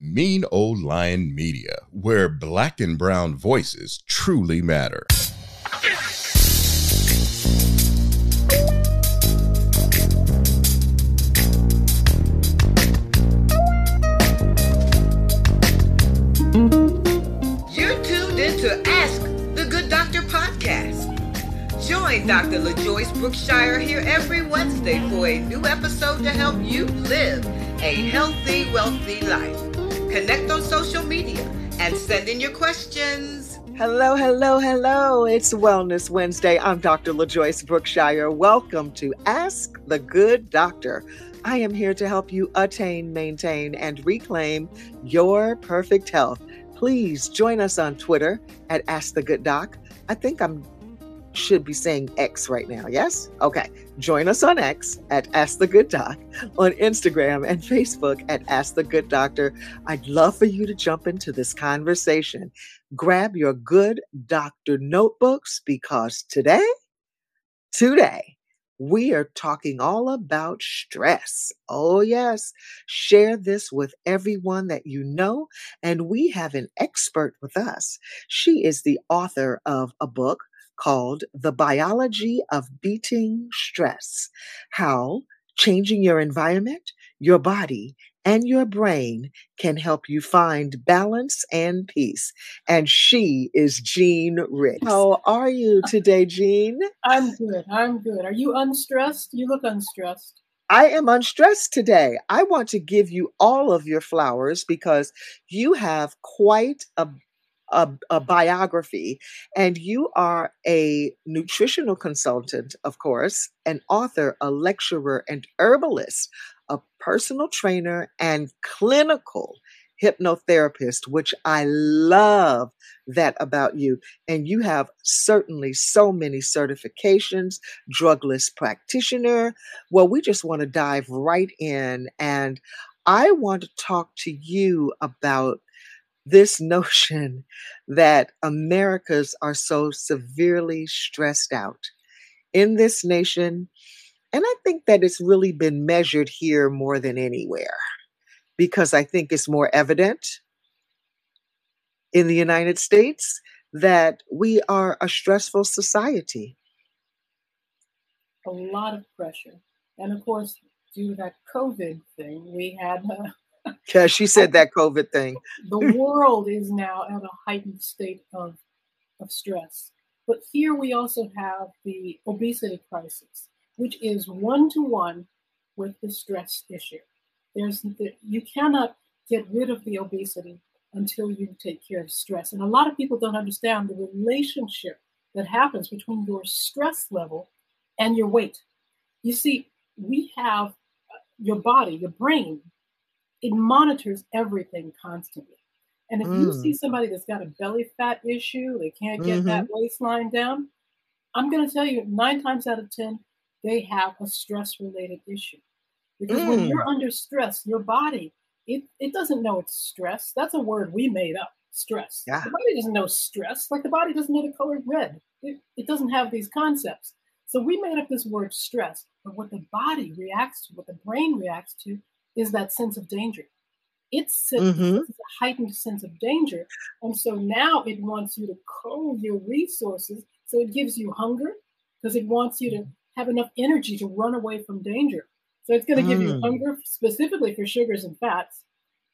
Mean Old Lion Media, where black and brown voices truly matter. You're tuned in to Ask the Good Doctor podcast. Join Dr. LaJoyce Brookshire here every Wednesday for a new episode to help you live a healthy, wealthy life. Connect on social media and send in your questions. Hello, hello, hello. It's Wellness Wednesday. I'm Dr. LaJoyce Brookshire. Welcome to Ask the Good Doctor. I am here to help you attain, maintain, and reclaim your perfect health. Please join us on Twitter at Ask the Good Doc. I think I'm should be saying X right now. Yes? Okay. Join us on X at Ask the Good Doc, on Instagram and Facebook at Ask the Good Doctor. I'd love for you to jump into this conversation. Grab your good doctor notebooks because today, today, we are talking all about stress. Oh, yes. Share this with everyone that you know. And we have an expert with us. She is the author of a book called The Biology of Beating Stress How Changing Your Environment, Your Body, and Your Brain Can Help You Find Balance and Peace. And she is Jeanne Ricks. How are you uh, today, Jeanne? I'm good. I'm good. Are you unstressed? You look unstressed. I am unstressed today. I want to give you all of your flowers because you have quite a a, a, biography, and you are a nutritional consultant, of course, an author, a lecturer, and herbalist, a personal trainer, and clinical hypnotherapist, which I love that about you. And you have certainly so many certifications, drugless practitioner. Well, we just want to dive right in. And I want to talk to you about this notion that Americans are so severely stressed out in this nation. And I think that it's really been measured here more than anywhere because I think it's more evident in the United States that we are a stressful society. A lot of pressure. And of course, due to that COVID thing, we had. Uh, yeah, she said that COVID thing. the world is now at a heightened state of, of stress. But here we also have the obesity crisis, which is one to one with the stress issue. There's you cannot get rid of the obesity until you take care of stress. And a lot of people don't understand the relationship that happens between your stress level and your weight. You see, we have uh, your body, your brain, it monitors everything constantly. And if mm. you see somebody that's got a belly fat issue, they can't get mm-hmm. that waistline down, I'm going to tell you nine times out of 10, they have a stress related issue. Because mm. when you're under stress, your body, it, it doesn't know it's stress. That's a word we made up, stress. Yeah. The body doesn't know stress, like the body doesn't know the color red. It, it doesn't have these concepts. So we made up this word stress, but what the body reacts to, what the brain reacts to, is that sense of danger. It's, mm-hmm. a heightened sense of danger. And so now it wants you to cull your resources. So it gives you hunger because it wants you to have enough energy to run away from danger. So it's going to give mm. you hunger specifically for sugars and fats.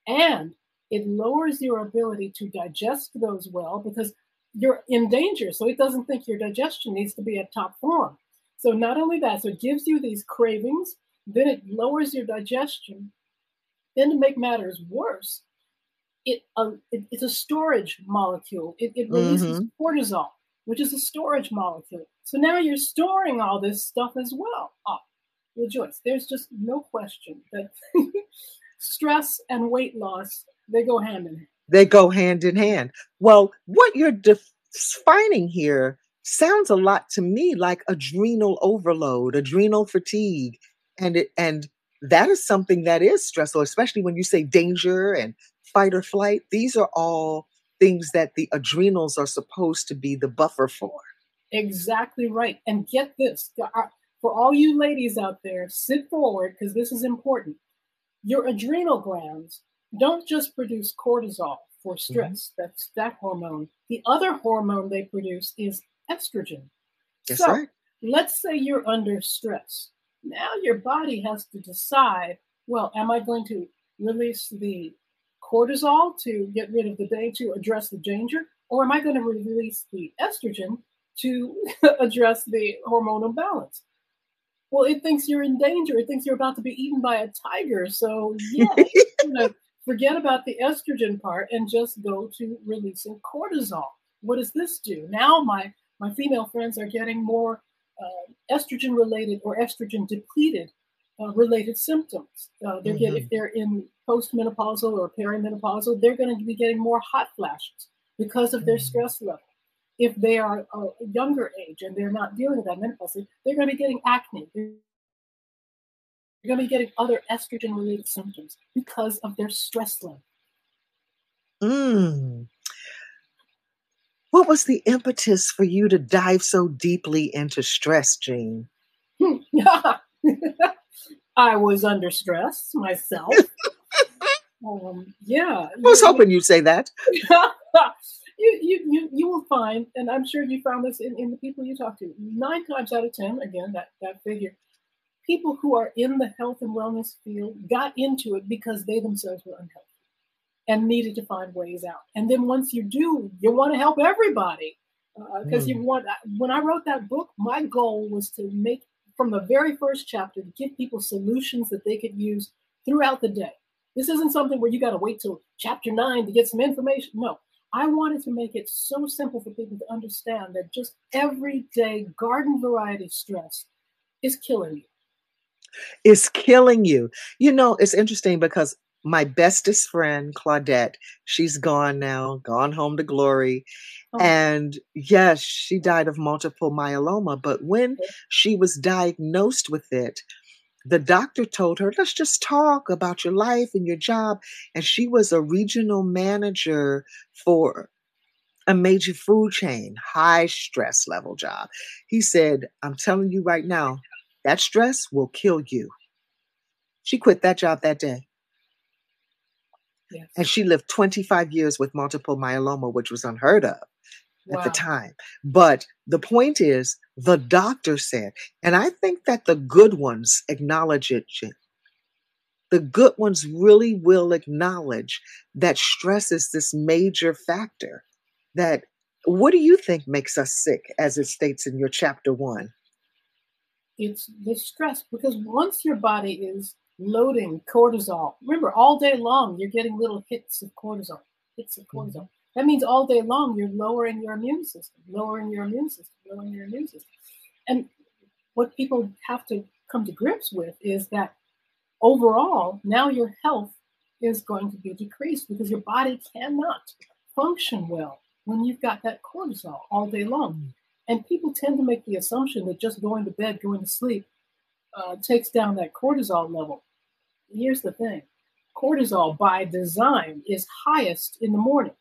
And it lowers your ability to digest those well because you're in danger. So it doesn't think your digestion needs to be at top form. So not only that, so it gives you these cravings, then it lowers your digestion. Then to make matters worse, it, uh, it it's a storage molecule. It, it releases mm-hmm. cortisol, which is a storage molecule. So now you're storing all this stuff as well. Oh, rejoice. There's just no question that stress and weight loss They go hand in hand. They go hand in hand. Well, what you're defining here sounds a lot to me like adrenal overload, adrenal fatigue, and it and that is something that is stressful, especially when you say danger and fight or flight. These are all things that the adrenals are supposed to be the buffer for. Exactly right. And get this for all you ladies out there, sit forward because this is important. Your adrenal glands don't just produce cortisol for mm-hmm. stress, mm-hmm. that's that hormone. The other hormone they produce is estrogen. That's so, right. let's say you're under stress. Now your body has to decide well, am I going to release the cortisol to get rid of the day to address the danger? Or am I going to release the estrogen to address the hormonal balance? Well, it thinks you're in danger. It thinks you're about to be eaten by a tiger. So, yeah, forget about the estrogen part and just go to releasing cortisol. What does this do? Now, my my female friends are getting more uh, estrogen related or estrogen depleted uh, related symptoms. Uh, they're mm-hmm. getting, if they're in postmenopausal or perimenopausal, they're going to be getting more hot flashes because of their mm-hmm. stress level. If they are a younger age and they're not dealing with that menopause, they're going to be getting acne. They're going to be getting other estrogen related symptoms because of their stress level. Mm. What was the impetus for you to dive so deeply into stress, Jeanne? I was under stress myself. um, yeah. I was hoping you'd say that. you, you, you, you will find, and I'm sure you found this in, in the people you talk to, nine times out of 10, again, that, that figure, people who are in the health and wellness field got into it because they themselves were unhealthy and needed to find ways out. And then once you do, you want to help everybody because uh, mm. you want. When I wrote that book, my goal was to make from the very first chapter to give people solutions that they could use throughout the day. This isn't something where you got to wait till chapter nine to get some information. No, I wanted to make it so simple for people to understand that just everyday garden variety stress is killing you. It's killing you. You know, it's interesting because my bestest friend Claudette, she's gone now, gone home to glory. Oh. And yes, she died of multiple myeloma, but when she was diagnosed with it, the doctor told her, let's just talk about your life and your job. And she was a regional manager for a major food chain, high stress level job. He said, I'm telling you right now, that stress will kill you. She quit that job that day. Yes. And she lived 25 years with multiple myeloma, which was unheard of wow. at the time. But the point is, the doctor said, and I think that the good ones acknowledge it. The good ones really will acknowledge that stress is this major factor. That what do you think makes us sick, as it states in your chapter one? It's the stress because once your body is loading cortisol. Remember, all day long, you're getting little hits of cortisol, hits of cortisol. Mm-hmm. That means all day long, you're lowering your immune system, lowering your immune system, lowering your immune system. And what people have to come to grips with is that overall, now your health is going to be decreased because your body cannot function well when you've got that cortisol all day long. Mm. And people tend to make the assumption that just going to bed, going to sleep, uh, takes down that cortisol level. Here's the thing cortisol by design is highest in the morning.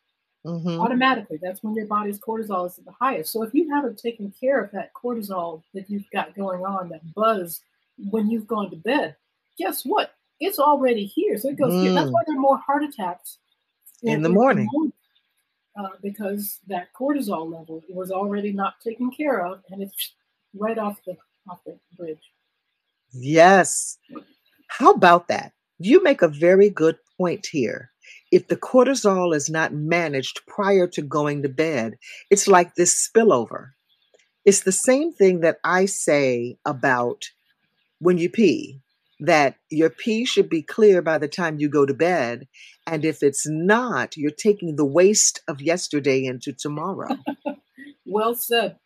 Mm-hmm. Automatically, that's when your body's cortisol is at the highest. So if you haven't taken care of that cortisol that you've got going on, that buzz when you've gone to bed, guess what? It's already here. So it goes mm. here. That's mm. why there are more heart attacks in, in the morning. The morning. Uh, because that cortisol level was already not taken care of, and it's right off the off the bridge. Yes. How about that? You make a very good point here. If the cortisol is not managed prior to going to bed, it's like this spillover. It's the same thing that I say about when you pee, that your pee should be clear by the time you go to bed. And if it's not, you're taking the waste of yesterday into tomorrow. well said.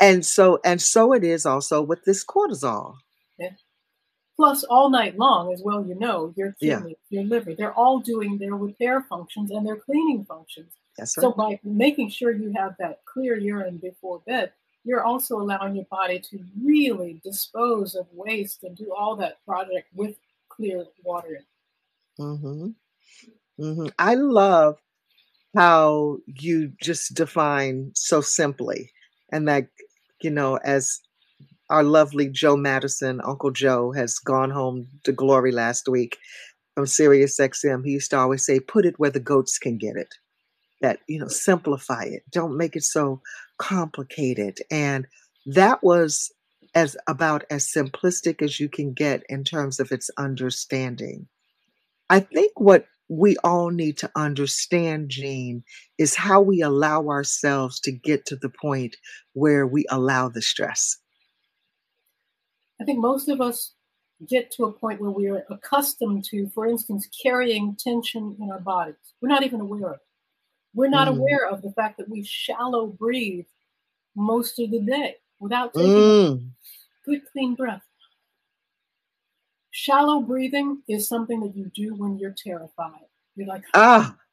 And so and so it is also with this cortisol. Plus, all night long, as well, you know, your kidney, yeah. your liver, they're all doing their repair functions and their cleaning functions. Yes, so, by making sure you have that clear urine before bed, you're also allowing your body to really dispose of waste and do all that project with clear water. Mm-hmm. Mm-hmm. I love how you just define so simply, and that you know, as our lovely Joe Madison, Uncle Joe, has gone home to glory last week from Sirius XM. He used to always say, "Put it where the goats can get it." That you know, simplify it. Don't make it so complicated. And that was as about as simplistic as you can get in terms of its understanding. I think what we all need to understand, Jeanne, is how we allow ourselves to get to the point where we allow the stress. I think most of us get to a point where we are accustomed to, for instance, carrying tension in our bodies. We're not even aware of it. We're not mm. aware of the fact that we shallow breathe most of the day without taking mm. a good, clean breath. Shallow breathing is something that you do when you're terrified. You're like, ah.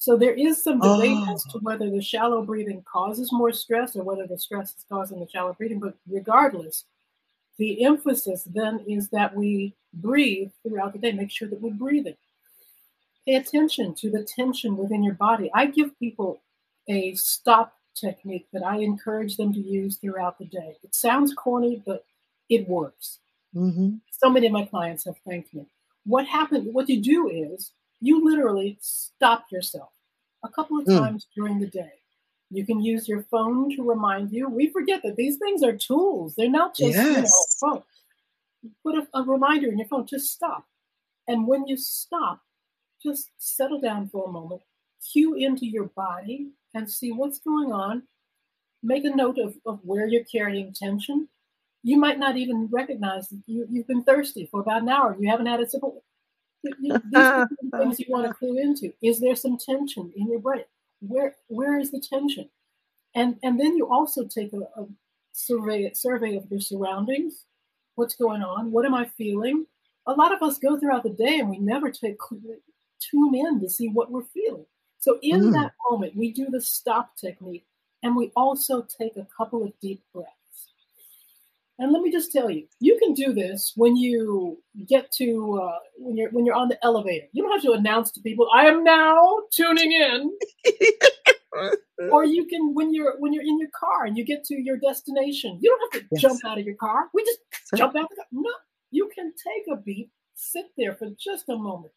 So there is some debate oh. as to whether the shallow breathing causes more stress or whether the stress is causing the shallow breathing. But regardless, the emphasis then is that we breathe throughout the day. Make sure that we're breathing. Pay attention to the tension within your body. I give people a stop technique that I encourage them to use throughout the day. It sounds corny, but it works. Mm-hmm. So many of my clients have thanked me. What happened? What you do is you literally stop yourself a couple of mm. times during the day. You can use your phone to remind you. We forget that these things are tools; they're not just yes. you know, phone. Put a, a reminder in your phone. Just stop, and when you stop, just settle down for a moment. Cue into your body and see what's going on. Make a note of, of where you're carrying tension you might not even recognize that you, you've been thirsty for about an hour. You haven't had a sip of these are things you want to clue into. Is there some tension in your brain? Where where is the tension? And and then you also take a, a survey survey of your surroundings. What's going on? What am I feeling? A lot of us go throughout the day and we never take tune in to see what we're feeling. So in mm. that moment, we do the stop technique, and we also take a couple of deep breaths. And let me just tell you, you can do this when you get to uh, when you're when you're on the elevator. You don't have to announce to people, "I am now tuning in." or you can when you're when you're in your car and you get to your destination. You don't have to yes. jump out of your car. We just jump out. Of the car. No, you can take a beat, sit there for just a moment,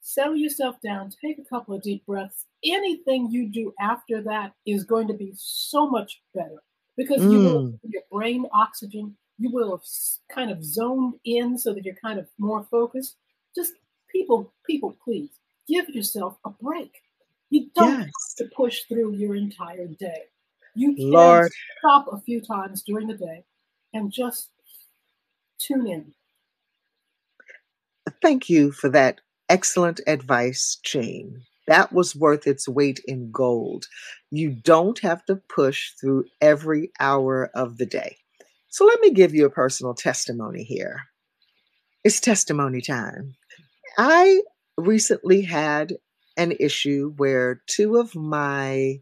settle yourself down, take a couple of deep breaths. Anything you do after that is going to be so much better because mm. you will mm. your brain oxygen you will have kind of zoned in so that you're kind of more focused just people people please give yourself a break you don't yes. have to push through your entire day you can Lord. stop a few times during the day and just tune in thank you for that excellent advice Jeanne that was worth its weight in gold. You don't have to push through every hour of the day. So let me give you a personal testimony here. It's testimony time. I recently had an issue where two of my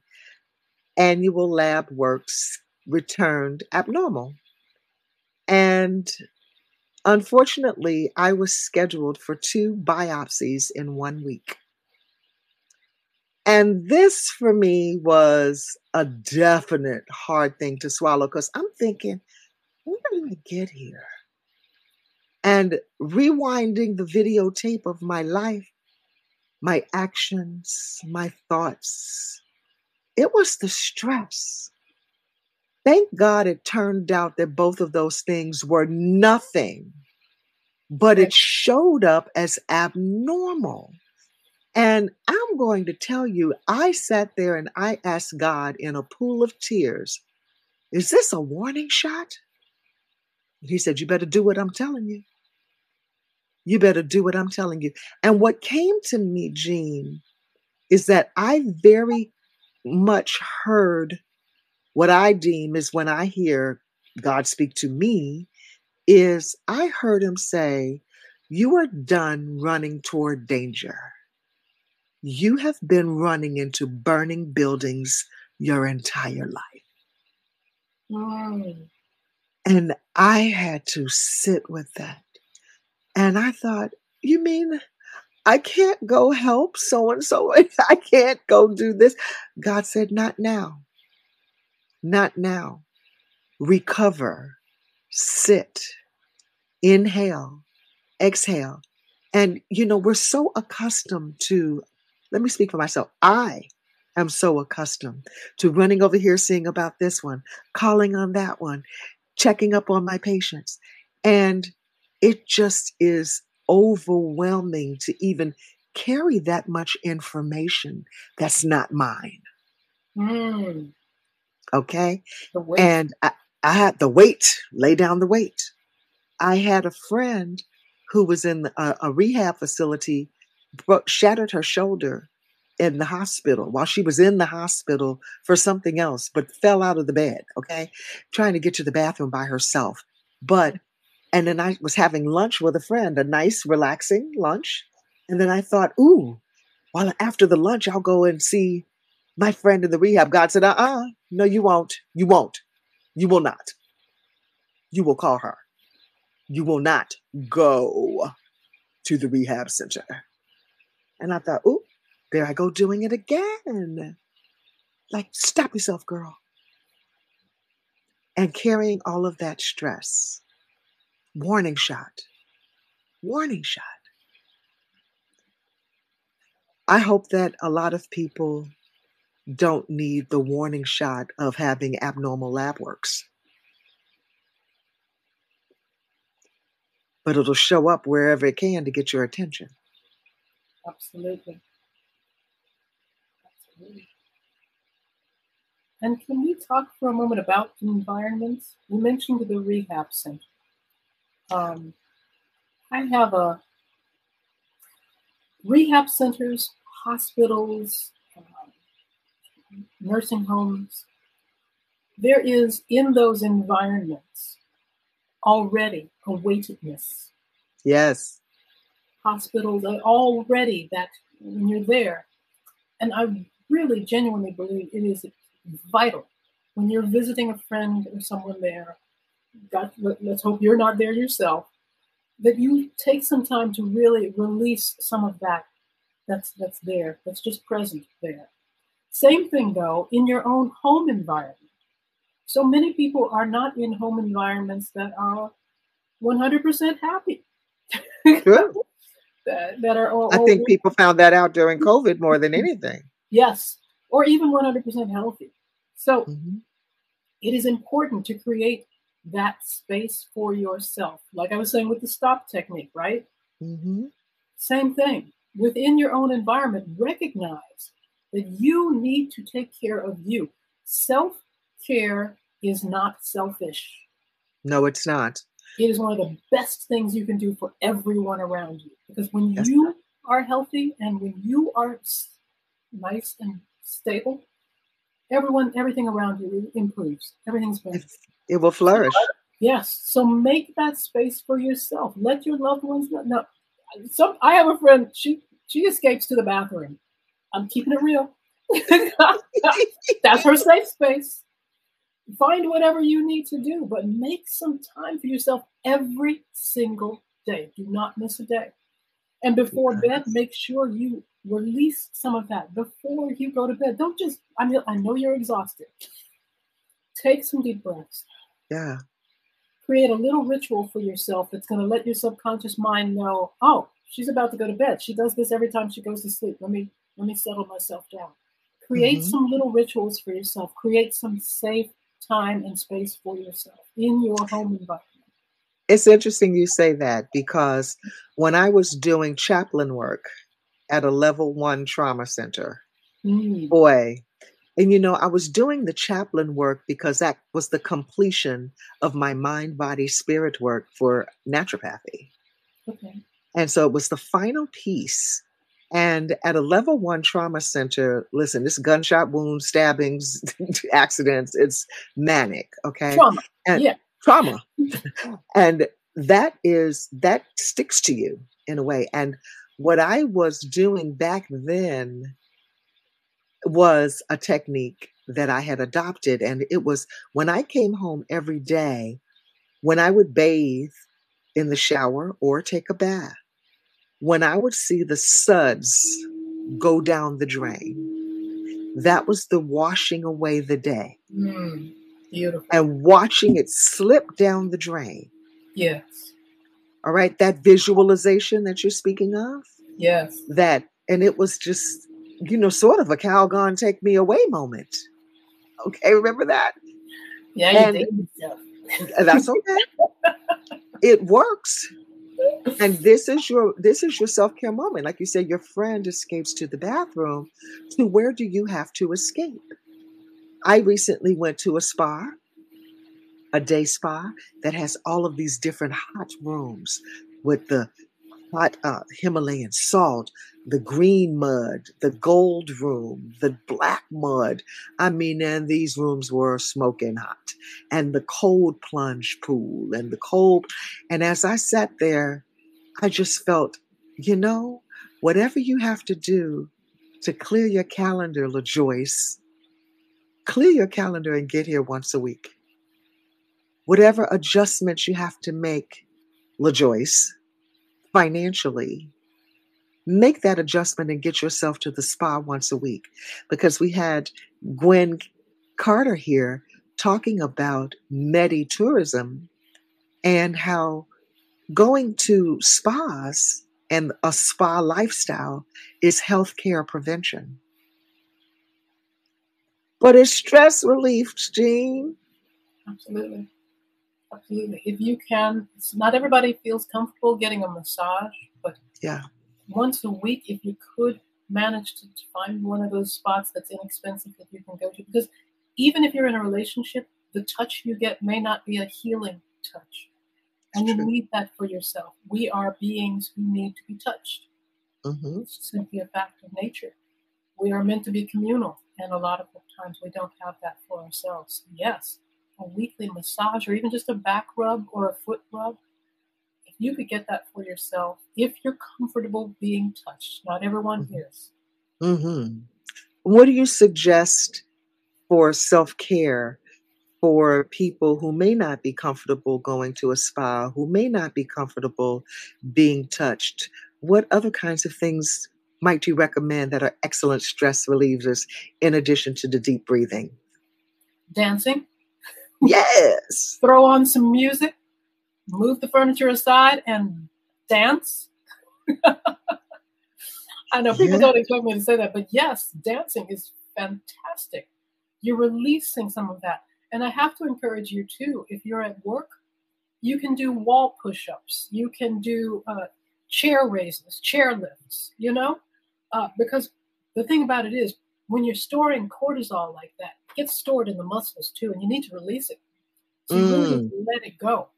annual lab works returned abnormal. And unfortunately, I was scheduled for two biopsies in one week. And this for me was a definite hard thing to swallow because I'm thinking, when did I get here? And rewinding the videotape of my life, my actions, my thoughts, it was the stress. Thank God it turned out that both of those things were nothing, but it showed up as abnormal. And I'm going to tell you, I sat there and I asked God in a pool of tears, Is this a warning shot? And he said, You better do what I'm telling you. You better do what I'm telling you. And what came to me, Jeanne, is that I very much heard what I deem is when I hear God speak to me, is I heard him say, You are done running toward danger. You have been running into burning buildings your entire life. Mm. And I had to sit with that. And I thought, You mean I can't go help so and so? I can't go do this. God said, Not now. Not now. Recover, sit, inhale, exhale. And, you know, we're so accustomed to, let me speak for myself. I am so accustomed to running over here, seeing about this one, calling on that one, checking up on my patients. And it just is overwhelming to even carry that much information that's not mine. Mm. Okay. And I, I had the weight, lay down the weight. I had a friend who was in a, a rehab facility, bro- shattered her shoulder in the hospital while she was in the hospital for something else, but fell out of the bed, okay, trying to get to the bathroom by herself. But, and then I was having lunch with a friend, a nice, relaxing lunch. And then I thought, ooh, while after the lunch, I'll go and see my friend in the rehab. God said, uh uh no, you won't. You won't. You will not. You will call her. You will not go to the rehab center. And I thought, ooh, there I go doing it again. Like, stop yourself, girl. And carrying all of that stress. Warning shot. Warning shot. I hope that a lot of people don't need the warning shot of having abnormal lab works. But it'll show up wherever it can to get your attention. Absolutely. Absolutely. And can we talk for a moment about the environments? You mentioned the rehab center. Um, I have a rehab centers, hospitals, um, nursing homes. There is in those environments already a weightedness. Yes. Hospitals are already that when you're there. And I really genuinely believe it is vital when you're visiting a friend or someone there. God, let, let's hope you're not there yourself. That you take some time to really release some of that that's that's there, that's just present there. Same thing though in your own home environment. So many people are not in home environments that are 100% happy. Sure. that, that are all, I think people found that out during COVID more than anything. yes, or even 100% healthy. So Mhm. it is important to create that space for yourself. Like I was saying with the stop technique, right? Mhm. Same thing. Within your own environment, recognize that you need to take care of you. Self care is not selfish. No, it's not. It is one of the best things you can do for everyone around you. Because when Yes. you are healthy and when you are nice and stable, everyone, everything around you improves. Everything's better. It, it will flourish. Yes. So make that space for yourself. Let your loved ones know. No, some I have a friend. She she escapes to the bathroom. I'm keeping it real. That's her safe space. Find whatever you need to do, but make some time for yourself every single day. Do not miss a day. And before bed, make sure you release some of that before you go to bed. Don't just. I mean, I know you're exhausted. Take some deep breaths Yeah. create a little ritual for yourself that's going to let your subconscious mind know oh she's about to go to bed she does this every time she goes to sleep let me let me settle myself down create Mhm. some little rituals for yourself create some safe time and space for yourself in your home environment It's interesting you say that because when I was doing chaplain work at a level one trauma center, Mm, boy, and you know, I was doing the chaplain work because that was the completion of my mind, body, spirit work for naturopathy. okay And so it was the final piece. And at a level one trauma center, listen, this gunshot wounds, stabbings, accidents, it's manic, okay? trauma And yeah trauma. and that is that sticks to you in a way. And what I was doing back then was a technique that I had adopted. And it was when I came home every day, when I would bathe in the shower or take a bath, when I would see the suds go down the drain, that was the washing away the day. Mm, beautiful. And watching it slip down the drain. Yes. All right. That visualization that you're speaking of. Yes. That, and it was just, you know, sort of a Calgon take me away moment. Okay. Remember that? Yeah, you And-. That's okay. it works. And this is your this is your self-care moment. Like you said, your friend escapes to the bathroom. To where do you have to escape? I recently went to a spa, a day spa that has all of these different hot rooms with the hot uh, Himalayan salt, the green mud, the gold room, the black mud. I mean, and these rooms were smoking hot, and the cold plunge pool, and the cold. And as I sat there, I just felt, you know, whatever you have to do to clear your calendar, LaJoyce, clear your calendar and get here once a week. Whatever adjustments you have to make, LaJoyce, financially, make that adjustment and get yourself to the spa once a week. Because we had Gwen Carter here talking about Medi tourism and how going to spas and a spa lifestyle is healthcare prevention. But it's stress relief, Jeanne. Absolutely. Absolutely. If you can, not everybody feels comfortable getting a massage, but Yeah. once a week, if you could manage to find one of those spots that's inexpensive that you can go to, because even if you're in a relationship, the touch you get may not be a healing touch. And you True. need that for yourself. We are beings who need to be touched. hmm It's simply a fact of nature. We are meant to be communal, and a lot of the times we don't have that for ourselves. Yes, a weekly massage, or even just a back rub or a foot rub, if you could get that for yourself, if you're comfortable being touched, not everyone Mhm. is. hmm What do you suggest for self care for people who may not be comfortable going to a spa, who may not be comfortable being touched? What other kinds of things might you recommend that are excellent stress relievers in addition to the deep breathing? Dancing, Yes. throw on some music, move the furniture aside, and dance. I know people Yeah. don't expect me to say that, but yes, dancing is fantastic. You're releasing some of that. And I have to encourage you too, if you're at work, you can do wall push ups, you can do uh, chair raises, chair lifts, you know? Uh, because the thing about it is, when you're storing cortisol like that, it gets stored in the muscles too, and you need to release it. So you really need to let it go.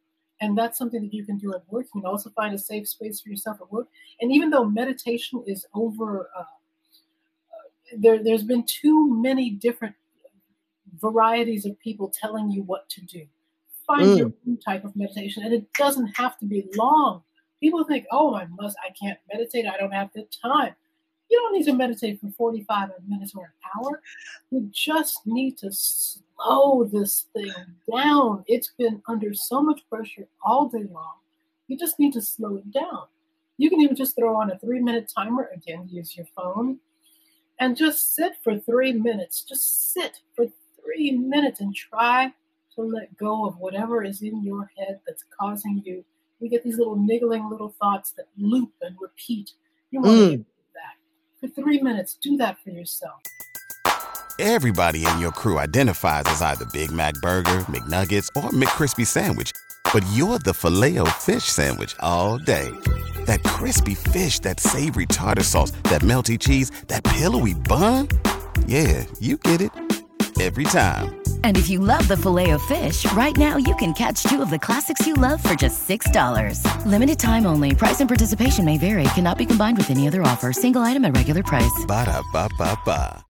And that's something that you can do at work. You can also find a safe space for yourself at work. And even though meditation is over, uh, uh, there, there's been too many different varieties of people telling you what to do. Find your mm. own type of meditation, and it doesn't have to be long. People think, "Oh, I must, I can't meditate. I don't have the time." You don't need to meditate for 45 minutes or an hour. You just need to slow this thing down. It's been under so much pressure all day long. You just need to slow it down. You can even just throw on a three minute timer. Again, use your phone and just sit for three minutes. Just sit for three minutes and try to let go of whatever is in your head that's causing you. We get these little niggling little thoughts that loop and repeat. You want to Mm. get back. For three minutes, do that for yourself. Everybody in your crew identifies as either Big Mac Burger, McNuggets, or McCrispy Sandwich. But you're the filet fish Sandwich all day. That crispy fish, that savory tartar sauce, that melty cheese, that pillowy bun. Yeah, you get it. Every time. And if you love the filet of fish, right now you can catch two of the classics you love for just $6. Limited time only. Price and participation may vary. Cannot be combined with any other offer. Single item at regular price. Ba-da-ba-ba-ba.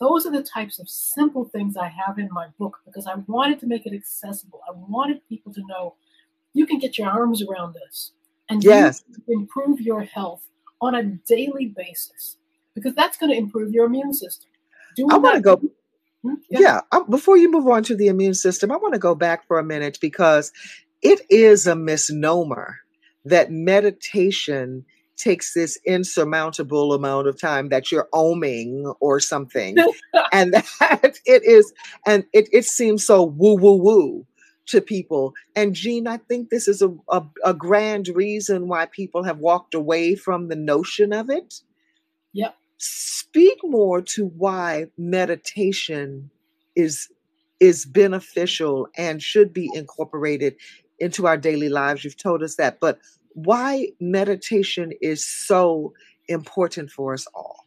Those are the types of simple things I have in my book because I wanted to make it accessible. I wanted people to know you can get your arms around this and yes. improve your health on a daily basis because that's going to improve your immune system. Doing I want to go. Yeah, yeah before you move on to the immune system, I want to go back for a minute because it is a misnomer that meditation takes this insurmountable amount of time that you're oming or something and that it is and it, it seems so woo woo woo to people. And jeanne i think this is a, a, a grand reason why people have walked away from the notion of it. Yep speak more to why meditation is is beneficial and should be incorporated into our daily lives you've told us that but why meditation is so important for us all.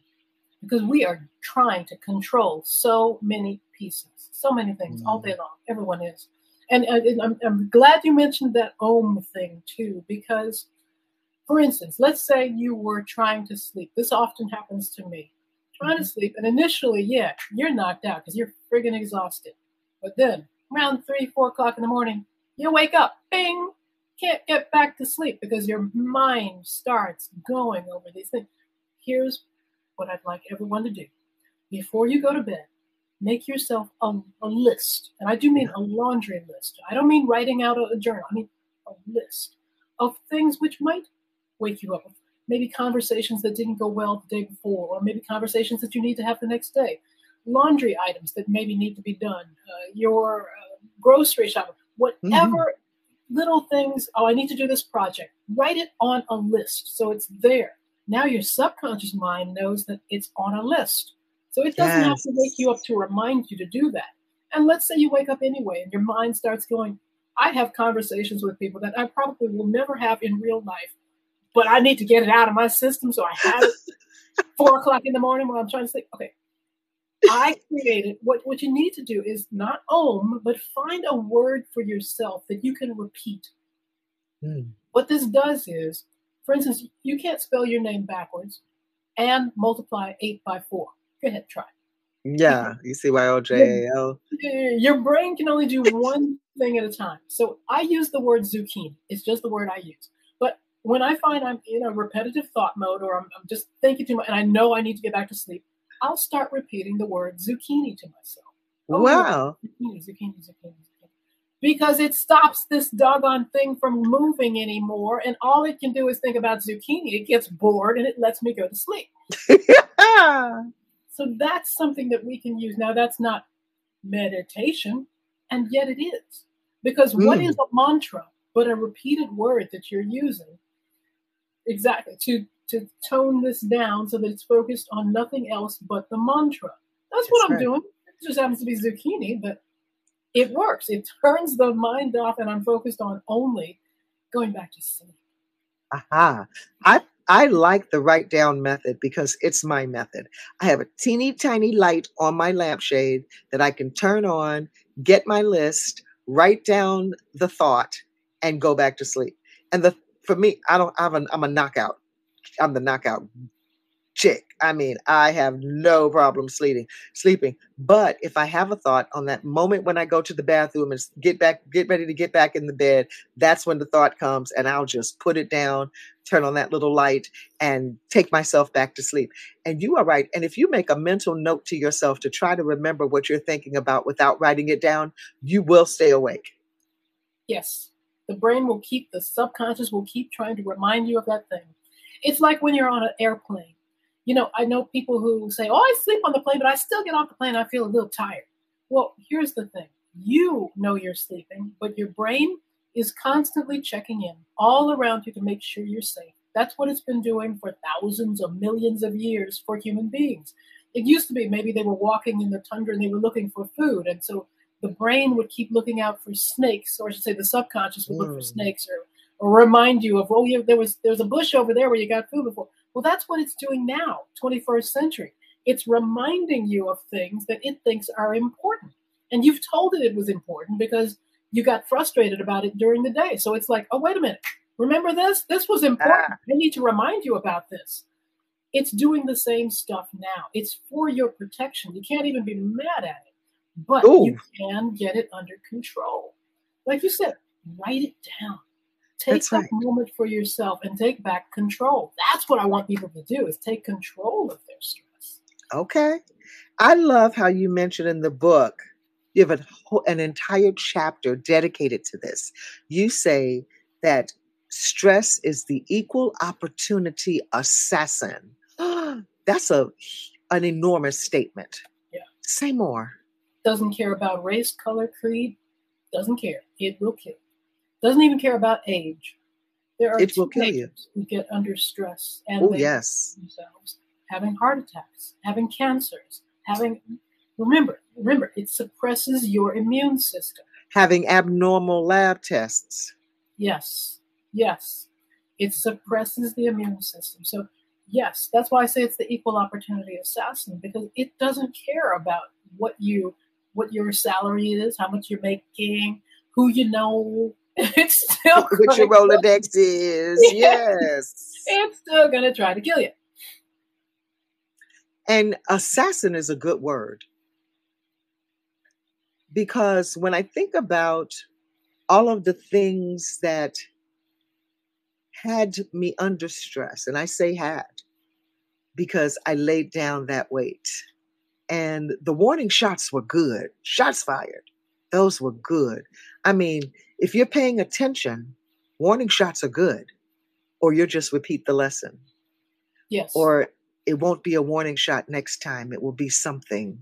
Because we are trying to control so many pieces, so many things mm. all day long. Everyone is. And, and I'm, I'm glad you mentioned that OM thing too, because, for instance, let's say you were trying to sleep. This often happens to me. Trying mm-hmm. to sleep, and initially, yeah, you're knocked out because you're friggin' exhausted. But then, around three, four o'clock in the morning, you wake up, bing, can't get back to sleep because your mind starts going over these things. Here's what I'd like everyone to do. Before you go to bed, make yourself a, a list. And I do mean a laundry list. I don't mean writing out a, a journal. I mean a list of things which might wake you up. Maybe conversations that didn't go well the day before, or maybe conversations that you need to have the next day. Laundry items that maybe need to be done. Uh, your uh, grocery shopping. Whatever mm-hmm little things. Oh, I need to do this project. Write it on a list so it's there. Now your subconscious mind knows that it's on a list. So it doesn't yes. have to wake you up to remind you to do that. And let's say you wake up anyway and your mind starts going, I have conversations with people that I probably will never have in real life, but I need to get it out of my system. So I have it four o'clock in the morning while I'm trying to sleep. Okay, I created what, what you need to do is not om, but find a word for yourself that you can repeat. Mm. What this does is, for instance, you can't spell your name backwards and multiply eight by four. Go ahead, try. Yeah, you see why OJAL. Your brain can only do one thing at a time. So I use the word zucchini. It's just the word I use. When I find I'm in a repetitive thought mode or I'm, I'm just thinking too much and I know I need to get back to sleep, I'll start repeating the word zucchini to myself. Oh, wow. Zucchini, zucchini, zucchini, zucchini. Because it stops this doggone thing from moving anymore. And all it can do is think about zucchini. It gets bored and it lets me go to sleep. yeah. So that's something that we can use. Now, that's not meditation, and yet it is. Because mm. what is a mantra but a repeated word that you're using exactly to to tone this down so that it's focused on nothing else but the mantra. That's, That's what I'm right. doing. It just happens to be zucchini, but it works. It turns the mind off, and I'm focused on only going back to sleep. Aha. I I like the write down method because it's my method. I have a teeny tiny light on my lampshade that I can turn on, get my list, write down the thought, and go back to sleep. And the for me, I don't I have an, I'm a knockout. I'm the knockout chick. I mean, I have no problem sleeping, sleeping. But if I have a thought on that moment when I go to the bathroom and get back, get ready to get back in the bed, that's when the thought comes, and I'll just put it down, turn on that little light, and take myself back to sleep. And you are right. And if you make a mental note to yourself to try to remember what you're thinking about without writing it down, you will stay awake. Yes. The brain will keep, the subconscious will keep trying to remind you of that thing. It's like when you're on an airplane. You know, I know people who say, "Oh, I sleep on the plane, but I still get off the plane. I feel a little tired." Well, here's the thing: you know you're sleeping, but your brain is constantly checking in all around you to make sure you're safe. That's what it's been doing for thousands of millions of years for human beings. It used to be maybe they were walking in the tundra and they were looking for food, and so the brain would keep looking out for snakes, or I should say, the subconscious would look for hmm. snakes or or remind you of, oh, yeah, there was there's a bush over there where you got food before. Well, that's what it's doing now, 21st century. It's reminding you of things that it thinks are important. And you've told it it was important because you got frustrated about it during the day. So it's like, oh, wait a minute. Remember this? This was important. Ah. I need to remind you about this. It's doing the same stuff now. It's for your protection. You can't even be mad at it, but Ooh. you can get it under control. Like you said, write it down Take That's that right. moment for yourself and take back control. That's what I want people to do is take control of their stress. Okay. I love how you mentioned in the book, you have whole- an entire chapter dedicated to this. You say that stress is the equal opportunity assassin. That's a an enormous statement. Yeah. Say more. Doesn't care about race, color, creed. Doesn't care. It will kill. Doesn't even care about age. There are It will kill you. who get under stress and Oh, they yes. themselves having heart attacks, having cancers, having remember, remember, it suppresses your immune system. Having abnormal lab tests. Yes, yes. It suppresses the immune system. So, yes, that's why I say it's the equal opportunity assassin because it doesn't care about what you what your salary is, how much you're making, who you know. It's still What your Rolodex is. Yeah. Yes. It's still gonna try to kill you. And assassin is a good word because when I think about all of the things that had me under stress, and I say had because I laid down that weight, and the warning shots were good, shots fired, those were good. I mean, if you're paying attention, warning shots are good, or you'll just repeat the lesson Yes. or it won't be a warning shot next time. It will be something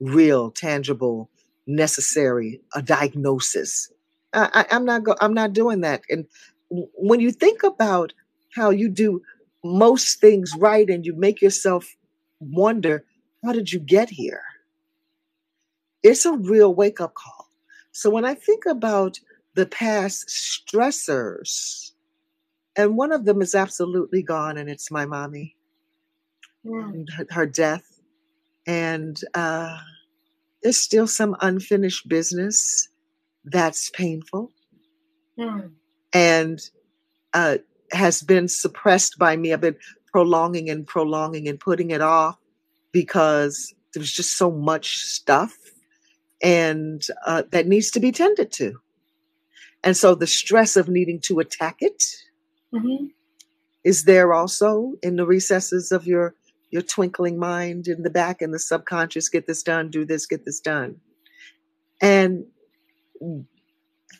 real, tangible, necessary, a diagnosis. I, I, I'm not. Go, I'm not doing that. And when you think about how you do most things right, and you make yourself wonder, how did you get here? It's a real wake up call. So when I think about the past stressors, and one of them is absolutely gone, and it's my mommy Mm, and her, her death. And uh, there's still some unfinished business that's painful mm, and uh, has been suppressed by me. I've been prolonging and prolonging and putting it off because there's just so much stuff and uh, that needs to be tended to. And so the stress of needing to attack it mhm. is there also in the recesses of your your twinkling mind in the back and the subconscious get this done do this get this done and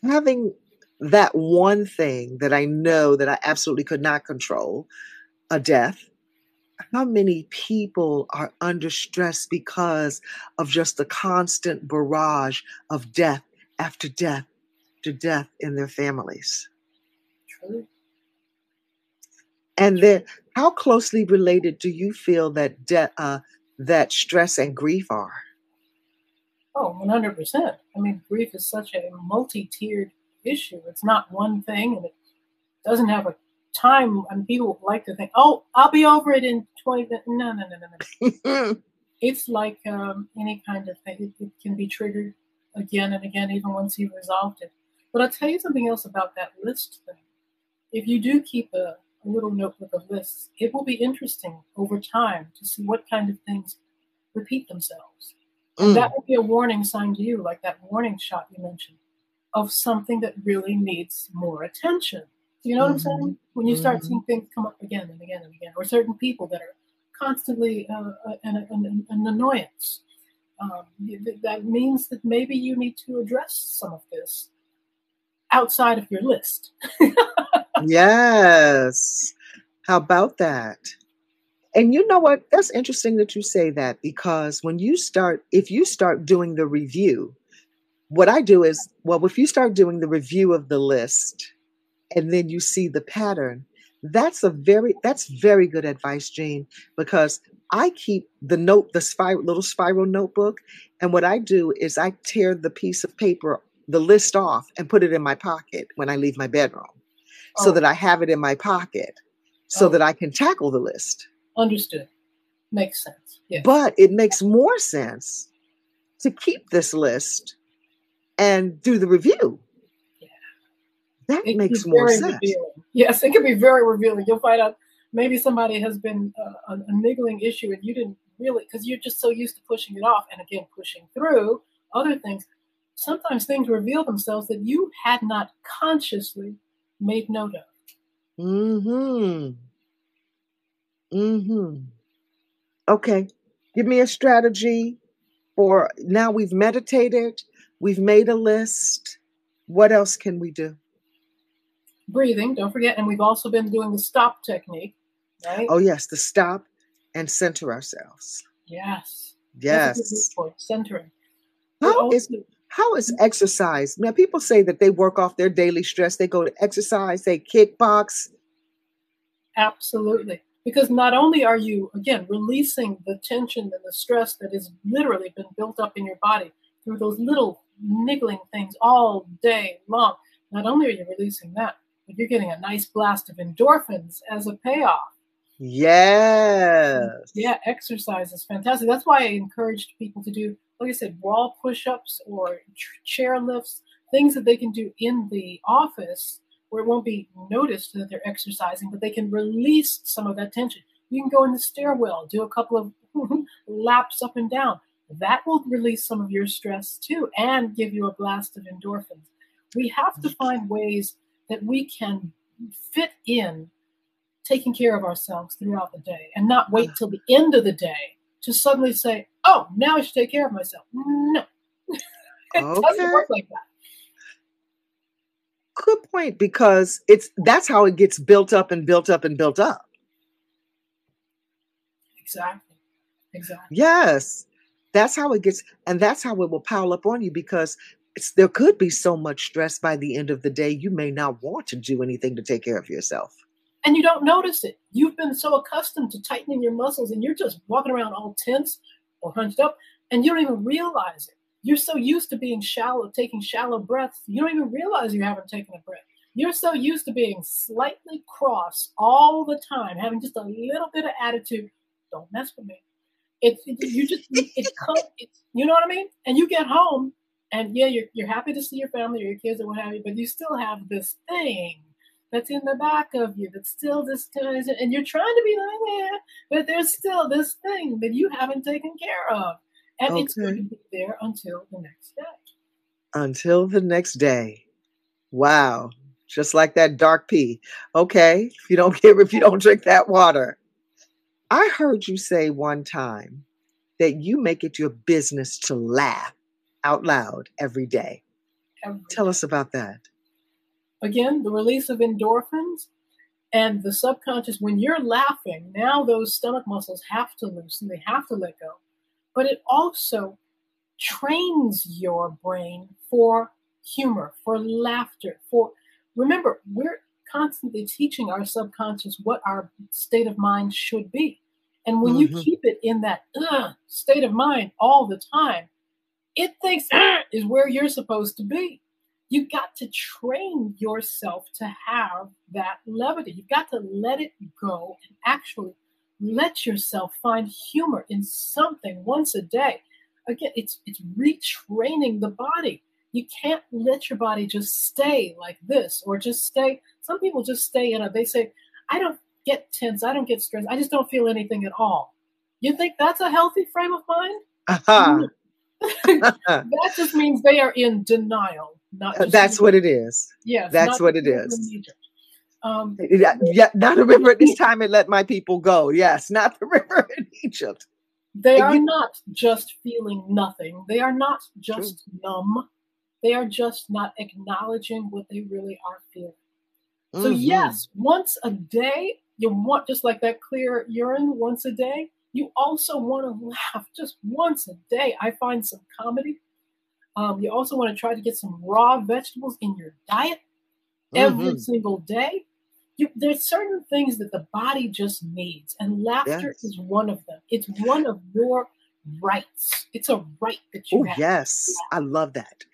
having that one thing that i know that i absolutely could not control a death how many people are under stress because of just the constant barrage of death after death to death in their families True. And then, how closely related do you feel that de- uh, that stress and grief are? Oh, 100%. I mean, grief is such a multi tiered issue. It's not one thing and it doesn't have a time. And people like to think, oh, I'll be over it in 20 minutes. No, no, no, no, no. It's like um, any kind of thing, it, it can be triggered again and again, even once you've resolved it. But I'll tell you something else about that list thing. If you do keep a, a little notebook of lists, it will be interesting over time to see what kind of things repeat themselves. Mm, That would be a warning sign to you, like that warning shot you mentioned, of something that really needs more attention. Do you know what I'm saying? When you start seeing things come up again and again and again, or certain people that are constantly uh, uh, an, an, an annoyance, um, that means that maybe you need to address some of this outside of your list. yes. How about that? And you know what? That's interesting that you say that because when you start, if you start doing the review, what I do is, well, if you start doing the review of the list and then you see the pattern, that's a very that's very good advice, Jeanne, because I keep the note, the spiral, little spiral notebook, and what I do is I tear the piece of paper, the list off, and put it in my pocket when I leave my bedroom, so Oh. that I have it in my pocket, so Oh. that I can tackle the list. Understood. Makes sense. Yeah. But it makes more sense to keep this list and do the review. That it makes more sense. revealing. Yes, it can be very revealing. You'll find out maybe somebody has been uh, a, a niggling issue and you didn't really, because you're just so used to pushing it off and again pushing through other things. Sometimes things reveal themselves that you had not consciously made note of. Mm-hmm. Mm-hmm. Okay. Give me a strategy for now we've meditated, we've made a list. What else can we do? Breathing, don't forget, and we've also been doing the stop technique, right? Oh yes, the stop and center ourselves. Yes. Yes. That's a good point. Centering. How is how is exercise? Now people say that they work off their daily stress. They go to exercise, they kickbox. Absolutely. Because not only are you, again, releasing the tension and the stress that has literally been built up in your body through those little niggling things all day long, not only are you releasing that, but you're getting a nice blast of endorphins as a payoff. Yes. Yeah, exercise is fantastic. That's why I encouraged people to do, like I said, wall push ups or ch- chair lifts, things that they can do in the office where it won't be noticed that they're exercising, but they can release some of that tension. You can go in the stairwell, do a couple of laps up and down. That will release some of your stress too and give you a blast of endorphins. We have to find ways that we can fit in taking care of ourselves throughout the day and not wait uh-huh. till the end of the day to suddenly say, oh, now I should take care of myself. No. it Okay. doesn't work like that. Good point because it's that's how it gets built up and built up and built up. Exactly. Exactly. Yes. That's how it gets and that's how it will pile up on you because it's, there could be so much stress by the end of the day you may not want to do anything to take care of yourself. And you don't notice it. You've been so accustomed to tightening your muscles and you're just walking around all tense or hunched up and you don't even realize it. You're so used to being shallow, taking shallow breaths, you don't even realize you haven't taken a breath. You're so used to being slightly cross all the time, having just a little bit of attitude. Don't mess with me. It's it, you just it comes. You know what I mean? And you get home, and yeah, you're you're happy to see your family or your kids or what have you, but you still have this thing that's in the back of you that's still this and you're trying to be like yeah, but there's still this thing that you haven't taken care of, and it's going to be there until the next day. Until the next day. Wow. Just like that dark pee. Okay. If you don't get if you don't drink that water. I heard you say one time that you make it your business to laugh out loud every day. Every Tell day. us about that. again the release of endorphins and the subconscious when you're laughing now those stomach muscles have to loosen they have to let go but it also trains your brain for humor for laughter for remember we're constantly teaching our subconscious what our state of mind should be and when you Mhm. keep it in that "Ugh" state of mind all the time it thinks is where you're supposed to be you got to train yourself to have that levity. You've got to let it go and actually let yourself find humor in something once a day. Again, it's it's retraining the body. You can't let your body just stay like this or just stay. Some people just stay in a they say, I don't get tense, I don't get stressed, I just don't feel anything at all. You think that's a healthy frame of mind? Aha. That just means they are in denial. Not just That's what it is. Yes, That's what the it is. Um, Yeah, yeah, not a river at this time and let my people go. Yes, not the river in Egypt. they are not just feeling nothing. They are not just numb. They are just not acknowledging what they really are feeling. So Mhm. yes, once a day, you want just like that clear urine once a day. You also want to laugh just once a day. I find some comedy. Um, you also want to try to get some raw vegetables in your diet every Mhm. single day. You, there's certain things that the body just needs, and laughter Yes. is one of them. It's one of your rights. It's a right that you Oh, yes. I love that.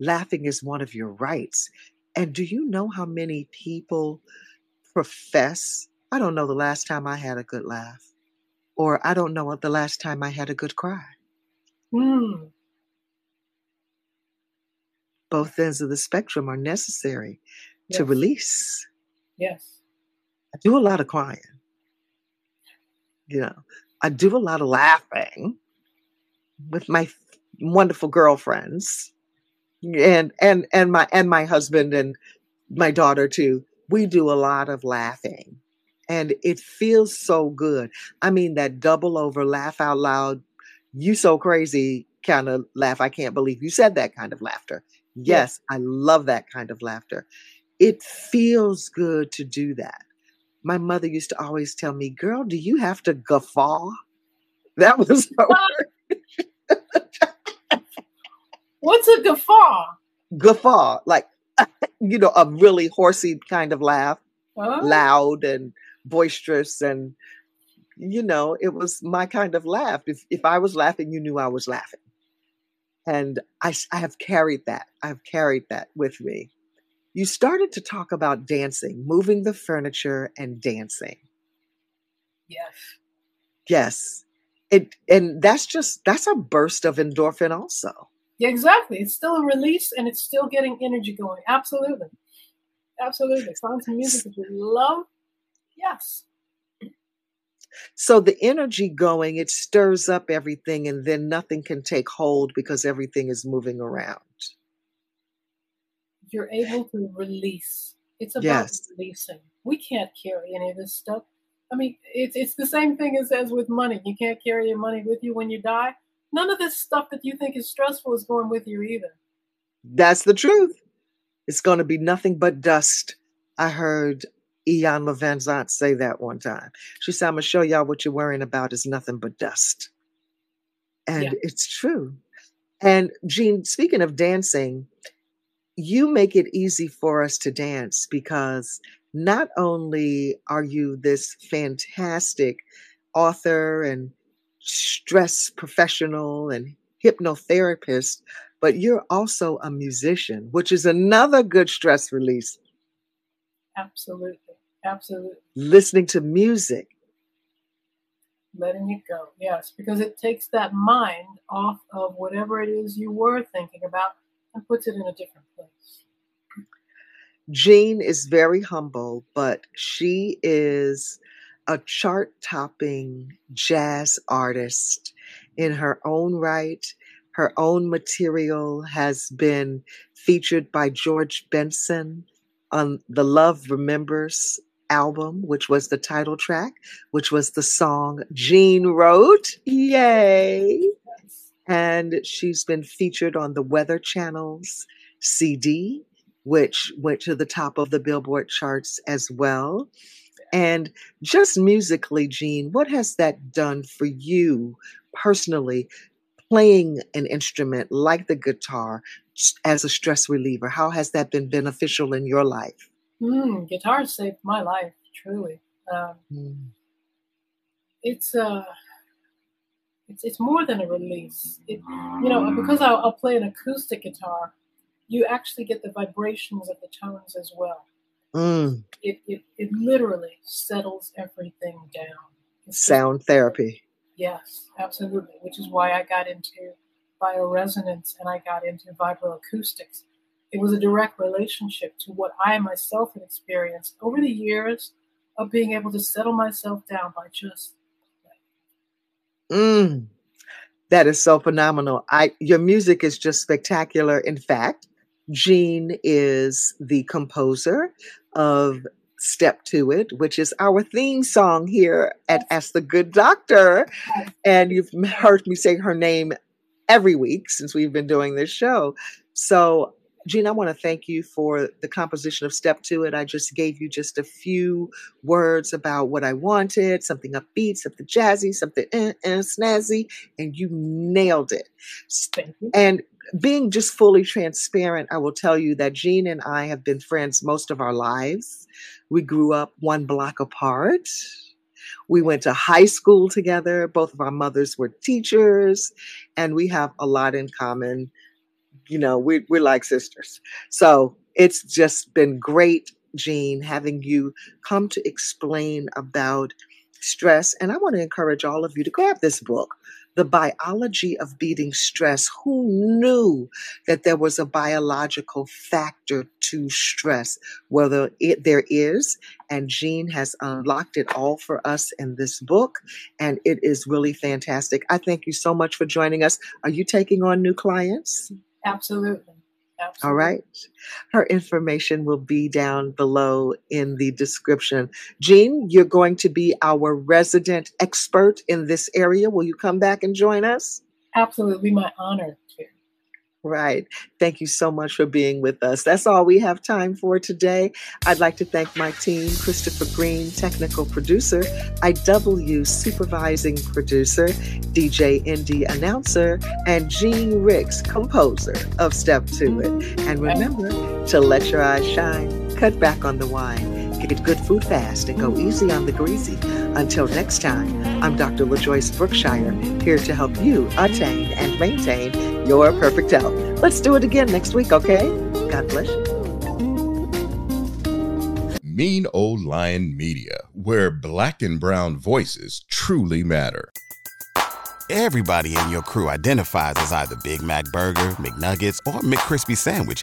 Laughing is one of your rights. And do you know how many people profess, I don't know the last time I had a good laugh, or I don't know the last time I had a good cry? Mm, Both ends of the spectrum are necessary to release. Yes. I do a lot of crying. You know, I do a lot of laughing with my wonderful girlfriends and and and my and my husband and my daughter too. we do a lot of laughing and it feels so good. I mean, that double over laugh out loud, you so crazy kind of laugh. I can't believe you said that kind of laughter. Yes, I love that kind of laughter. It feels good to do that. My mother used to always tell me, Girl, do you have to guffaw? That was her word. What's a guffaw? Guffaw, like, you know, a really horsey kind of laugh, oh. loud and boisterous and you know it was my kind of laugh. If if i was laughing you knew i was laughing. And i i have carried that. I've carried that with me. You started to talk about dancing moving the furniture and dancing. Yes. Yes. It and that's just that's a burst of endorphin also. Yeah exactly. It's still a release and it's still getting energy going. Absolutely. Absolutely. Find some music that you love Yes. So the energy going, it stirs up everything, and then nothing can take hold because everything is moving around. You're able to release. It's about yes. releasing. We can't carry any of this stuff. I mean, it's it's the same thing as as with money. You can't carry your money with you when you die. None of this stuff that you think is stressful is going with you either. That's the truth. It's going to be nothing but dust. I heard Iyanla Vanzant say that one time. She said, I'm going to show y'all what you're worrying about is nothing but dust. And yeah. it's true. And Jeanne, speaking of dancing, you make it easy for us to dance because not only are you this fantastic author and stress professional and hypnotherapist, but you're also a musician, which is another good stress release. Absolutely. Absolutely. Listening to music. Letting it go, yes, because it takes that mind off of whatever it is you were thinking about and puts it in a different place. Jeanne is very humble, but she is a chart topping jazz artist in her own right. Her own material has been featured by George Benson on the Love Remembers album, which was the title track, which was the song Jeanne wrote. Yay! And she's been featured on the Weather Channel's CD, which went to the top of the Billboard charts as well. And just musically, Jeanne, what has that done for you personally, playing an instrument like the guitar as a stress reliever? How has that been beneficial in your life? Mm, guitar saved my life, truly. Um, mm. It's uh, it's it's more than a release. It, you know, because I'll, I'll, play an acoustic guitar, you actually get the vibrations of the tones as well. Mm. It, it it literally settles everything down. It's Sound just, therapy. Yes, absolutely. Which is why I got into bioresonance and I got into vibroacoustics it was a direct relationship to what I myself had experienced over the years of being able to settle myself down by just Mm, that is so phenomenal. I your music is just spectacular. In fact, Jeanne is the composer of Step to It, which is our theme song here at Ask the Good Doctor. And you've heard me say her name every week since we've been doing this show. So Jeanne, I want to thank you for the composition of Step to It. I just gave you just a few words about what I wanted, something upbeat, something jazzy, something eh, eh, snazzy, and you nailed it. And being just fully transparent, I will tell you that Jeanne and I have been friends most of our lives. We grew up one block apart. We went to high school together. Both of our mothers were teachers, and we have a lot in common you know, we, we're like sisters. So it's just been great, Jeanne, having you come to explain about stress. And I want to encourage all of you to grab this book, The Biology of Beating Stress. Who knew that there was a biological factor to stress? Whether it, there is, and Jeanne has unlocked it all for us in this book, and it is really fantastic. I thank you so much for joining us. Are you taking on new clients? Absolutely. Absolutely. All right. Her information will be down below in the description. Jeanne, you're going to be our resident expert in this area. Will you come back and join us? Absolutely, my honor. Right. Thank you so much for being with us. That's all we have time for today. I'd like to thank my team Christopher Green, technical producer, IW supervising producer, DJ Indy announcer, and Jeanne Ricks, composer of Step to It. And remember to let your eyes shine, cut back on the wine, get good food fast, and go easy on the greasy. Until next time, I'm Dr. LaJoyce Brookshire, here to help you attain and maintain your perfect health. Let's do it again next week, okay? God bless you. Mean Old Lion Media, where black and brown voices truly matter. Everybody in your crew identifies as either Big Mac Burger, McNuggets, or McCrispy Sandwich,